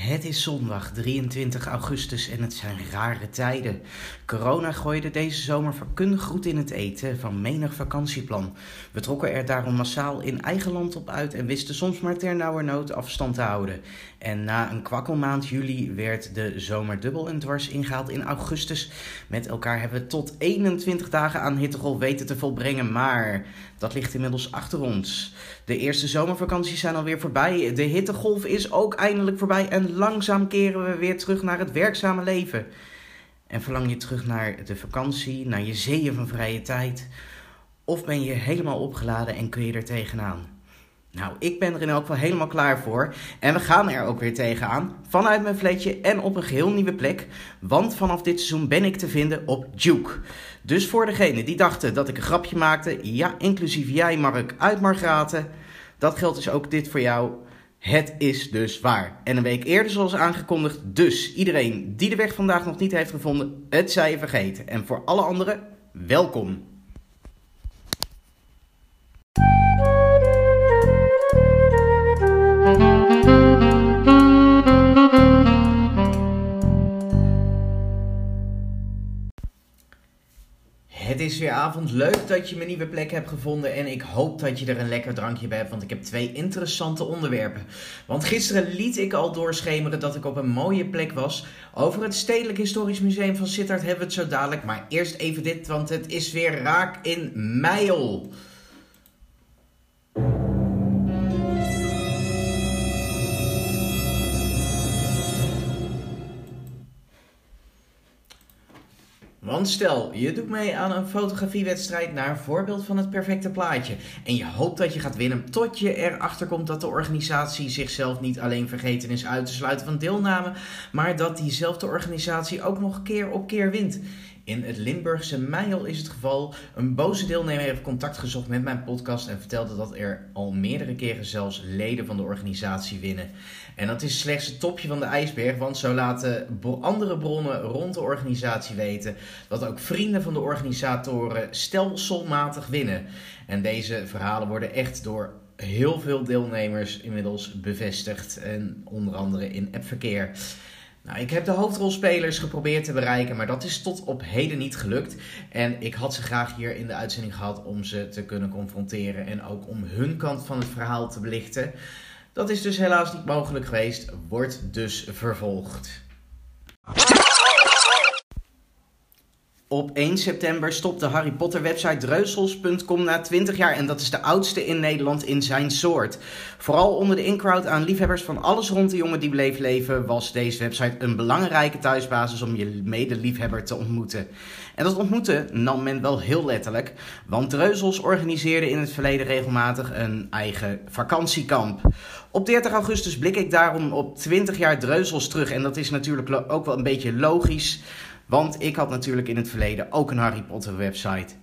Het is zondag 23 augustus en het zijn rare tijden. Corona gooide deze zomer vakkundig goed in het eten van menig vakantieplan. We trokken er daarom massaal in eigen land op uit en wisten soms maar ter nood afstand te houden. En na een kwakkelmaand juli werd de zomer dubbel en dwars ingehaald in augustus. Met elkaar hebben we tot 21 dagen aan hittegolf weten te volbrengen, maar dat ligt inmiddels achter ons. De eerste zomervakanties zijn alweer voorbij. De hittegolf is ook eindelijk voorbij en langzaam keren we weer terug naar het werkzame leven. En verlang je terug naar de vakantie, naar je zeeën van vrije tijd? Of ben je helemaal opgeladen en kun je er tegenaan? Nou, ik ben er in elk geval helemaal klaar voor. En we gaan er ook weer tegenaan. Vanuit mijn fletje en op een geheel nieuwe plek. Want vanaf dit seizoen ben ik te vinden op Duke. Dus voor degenen die dachten dat ik een grapje maakte. Ja, inclusief jij Mark uit Margraten. Dat geldt dus ook dit voor jou. Het is dus waar. En een week eerder zoals aangekondigd. Dus iedereen die de weg vandaag nog niet heeft gevonden. Het zij je vergeten. En voor alle anderen, welkom. Het is weer avond. Leuk dat je mijn nieuwe plek hebt gevonden. En ik hoop dat je er een lekker drankje bij hebt. Want ik heb twee interessante onderwerpen. Want gisteren liet ik al doorschemeren dat ik op een mooie plek was. Over het Stedelijk Historisch Museum van Sittard hebben we het zo dadelijk. Maar eerst even dit, want het is weer raak in Meijel. Want stel, je doet mee aan een fotografiewedstrijd naar voorbeeld van het perfecte plaatje. En je hoopt dat je gaat winnen tot je erachter komt dat de organisatie zichzelf niet alleen vergeten is uit te sluiten van deelname, maar dat diezelfde organisatie ook nog keer op keer wint. In het Limburgse Meijel is het geval. Een boze deelnemer heeft contact gezocht met mijn podcast en vertelde dat er al meerdere keren zelfs leden van de organisatie winnen. En dat is slechts het topje van de ijsberg, want zo laten andere bronnen rond de organisatie weten dat ook vrienden van de organisatoren stelselmatig winnen. En deze verhalen worden echt door heel veel deelnemers inmiddels bevestigd. En onder andere in appverkeer. Nou, ik heb de hoofdrolspelers geprobeerd te bereiken, maar dat is tot op heden niet gelukt. En ik had ze graag hier in de uitzending gehad om ze te kunnen confronteren en ook om hun kant van het verhaal te belichten. Dat is dus helaas niet mogelijk geweest, wordt dus vervolgd. Op 1 september stopt de Harry Potter website dreusels.com na 20 jaar en dat is de oudste in Nederland in zijn soort. Vooral onder de in-crowd aan liefhebbers van alles rond de jongen die bleef leven was deze website een belangrijke thuisbasis om je medeliefhebber te ontmoeten. En dat ontmoeten nam men wel heel letterlijk, want Dreuzels organiseerde in het verleden regelmatig een eigen vakantiekamp. Op 30 augustus blik ik daarom op 20 jaar Dreuzels terug en dat is natuurlijk ook wel een beetje logisch. Want ik had natuurlijk in het verleden ook een Harry Potter website.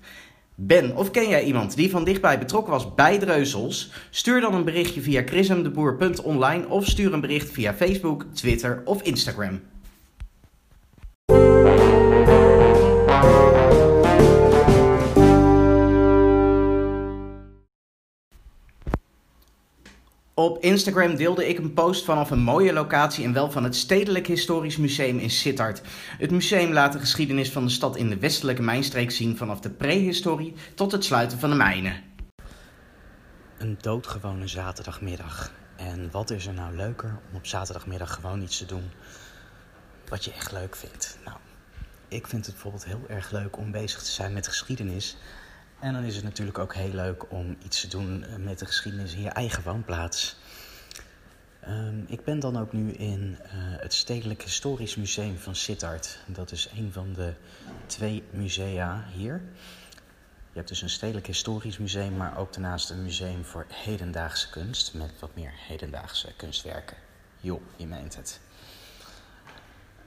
Ben of ken jij iemand die van dichtbij betrokken was bij Dreuzels? Stuur dan een berichtje via chrismdeboer.online of stuur een bericht via Facebook, Twitter of Instagram. Op Instagram deelde ik een post vanaf een mooie locatie en wel van het Stedelijk Historisch Museum in Sittard. Het museum laat de geschiedenis van de stad in de westelijke mijnstreek zien vanaf de prehistorie tot het sluiten van de mijnen. Een doodgewone zaterdagmiddag. En wat is er nou leuker om op zaterdagmiddag gewoon iets te doen wat je echt leuk vindt? Nou, ik vind het bijvoorbeeld heel erg leuk om bezig te zijn met geschiedenis. En dan is het natuurlijk ook heel leuk om iets te doen eh, met de geschiedenis in je eigen woonplaats. Um, ik ben dan ook nu in uh, het Stedelijk Historisch Museum van Sittard. Dat is een van de twee musea hier. Je hebt dus een Stedelijk Historisch Museum, maar ook daarnaast een museum voor hedendaagse kunst. Met wat meer hedendaagse kunstwerken. Jo, je meent het.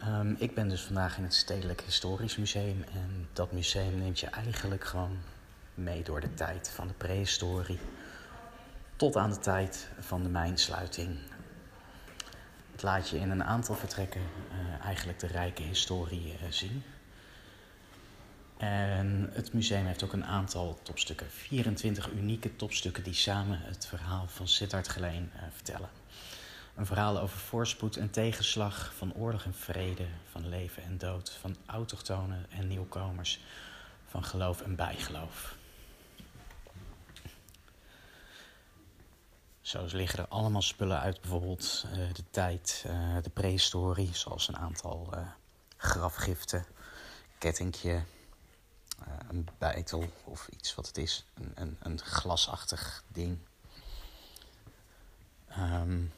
Um, ik ben dus vandaag in het Stedelijk Historisch Museum. En dat museum neemt je eigenlijk gewoon mee door de tijd van de prehistorie tot aan de tijd van de mijnsluiting. Het laat je in een aantal vertrekken uh, eigenlijk de rijke historie uh, zien. En het museum heeft ook een aantal topstukken, 24 unieke topstukken die samen het verhaal van Sittard Geleen uh, vertellen. Een verhaal over voorspoed en tegenslag, van oorlog en vrede, van leven en dood, van autochtonen en nieuwkomers, van geloof en bijgeloof. Zo liggen er allemaal spullen uit, bijvoorbeeld uh, de tijd, uh, de prehistorie, zoals een aantal uh, grafgiften, kettingje, een bijtel of iets wat het is, een, een, een glasachtig ding. Um,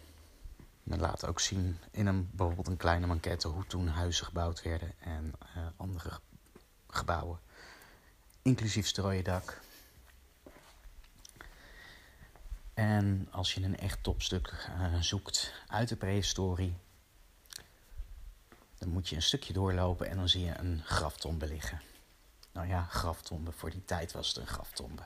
men laat ook zien in een, bijvoorbeeld een kleine manquette hoe toen huizen gebouwd werden en andere gebouwen, inclusief strooien En als je een echt topstuk uh, zoekt uit de prehistorie, dan moet je een stukje doorlopen en dan zie je een graftombe liggen. Nou ja, graftombe. Voor die tijd was het een graftombe.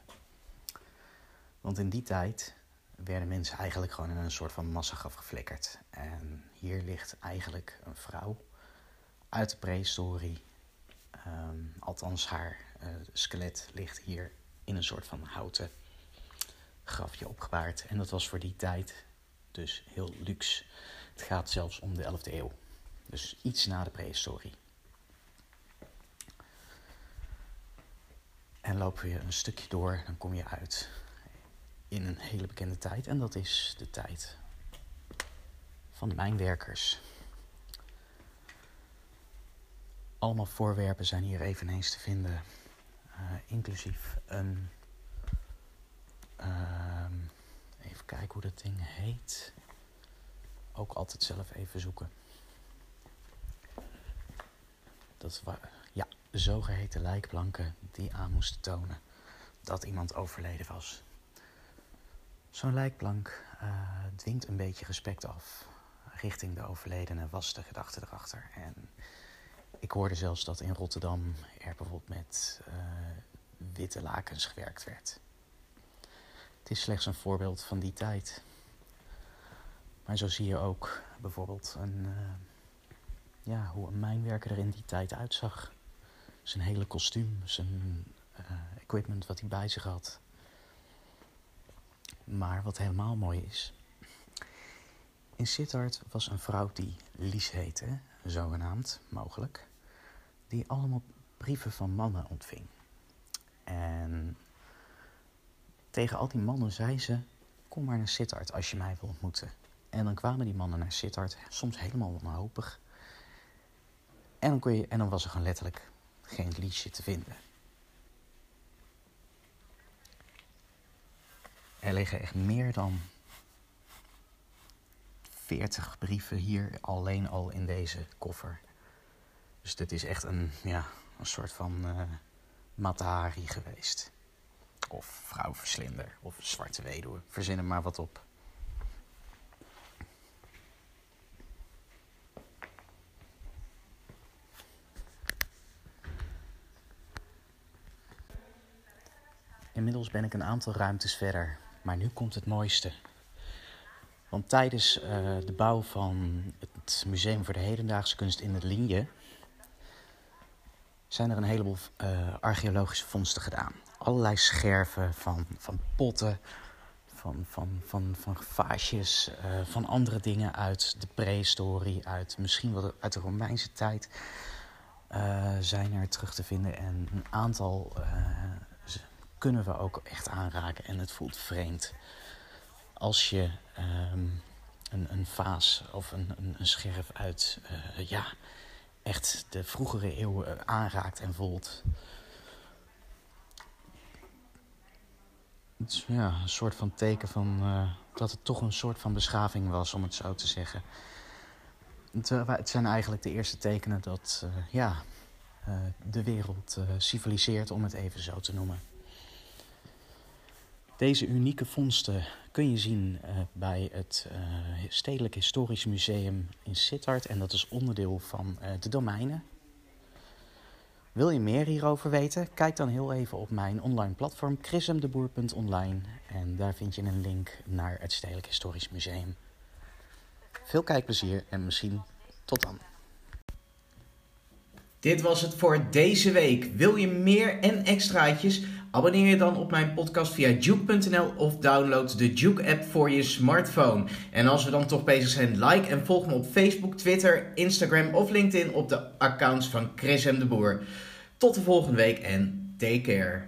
Want in die tijd werden mensen eigenlijk gewoon in een soort van massagraf geflikkerd. En hier ligt eigenlijk een vrouw uit de prehistorie. Um, althans, haar uh, skelet ligt hier in een soort van houten grafje opgebaard. En dat was voor die tijd dus heel luxe. Het gaat zelfs om de 11e eeuw. Dus iets na de prehistorie. En lopen we een stukje door, dan kom je uit in een hele bekende tijd. En dat is de tijd van de mijnwerkers. Allemaal voorwerpen zijn hier eveneens te vinden, uh, inclusief een Uh, even kijken hoe dat ding heet. Ook altijd zelf even zoeken. Dat waren ja, zogeheten lijkplanken die aan moesten tonen dat iemand overleden was. Zo'n lijkplank uh, dwingt een beetje respect af richting de overledene, was de gedachte erachter. En ik hoorde zelfs dat in Rotterdam er bijvoorbeeld met uh, witte lakens gewerkt werd. Het is slechts een voorbeeld van die tijd. Maar zo zie je ook bijvoorbeeld een, uh, ja, hoe een mijnwerker er in die tijd uitzag. Zijn hele kostuum, zijn uh, equipment wat hij bij zich had. Maar wat helemaal mooi is. In Sittard was een vrouw die Lies heette, zogenaamd, mogelijk. Die allemaal brieven van mannen ontving. En tegen al die mannen zei ze: Kom maar naar Sittard als je mij wil ontmoeten. En dan kwamen die mannen naar Sittard, soms helemaal wanhopig. En dan, je, en dan was er gewoon letterlijk geen liedje te vinden. Er liggen echt meer dan 40 brieven hier alleen al in deze koffer. Dus dit is echt een, ja, een soort van uh, Matahari geweest. Of vrouwverslinder. Of zwarte weduwe. Verzin er maar wat op. Inmiddels ben ik een aantal ruimtes verder. Maar nu komt het mooiste. Want tijdens uh, de bouw van het Museum voor de Hedendaagse Kunst in het Linie zijn er een heleboel uh, archeologische vondsten gedaan allerlei scherven van, van potten, van, van, van, van vaasjes, uh, van andere dingen uit de prehistorie, uit misschien wel uit de Romeinse tijd. Uh, zijn er terug te vinden en een aantal uh, kunnen we ook echt aanraken en het voelt vreemd. Als je um, een, een vaas of een, een, een scherf uit ja, echt de vroegere eeuwen aanraakt en voelt. Het is ja, een soort van teken van uh, dat het toch een soort van beschaving was, om het zo te zeggen. Het, het zijn eigenlijk de eerste tekenen dat uh, ja, de wereld civiliseert, om het even zo te noemen. Deze unieke vondsten kun je zien bij het Stedelijk Historisch Museum in Sittard. En dat is onderdeel van de domeinen wil je meer hierover weten? Kijk dan heel even op mijn online platform chrismdeboer.online en daar vind je een link naar het Stedelijk Historisch Museum. Veel kijkplezier en misschien tot dan. Dit was het voor deze week. Wil je meer en extraatjes? Abonneer je dan op mijn podcast via Juke.nl of download de Juke-app voor je smartphone. En als we dan toch bezig zijn, like en volg me op Facebook, Twitter, Instagram of LinkedIn op de accounts van Chris M. de Boer. Tot de volgende week en take care.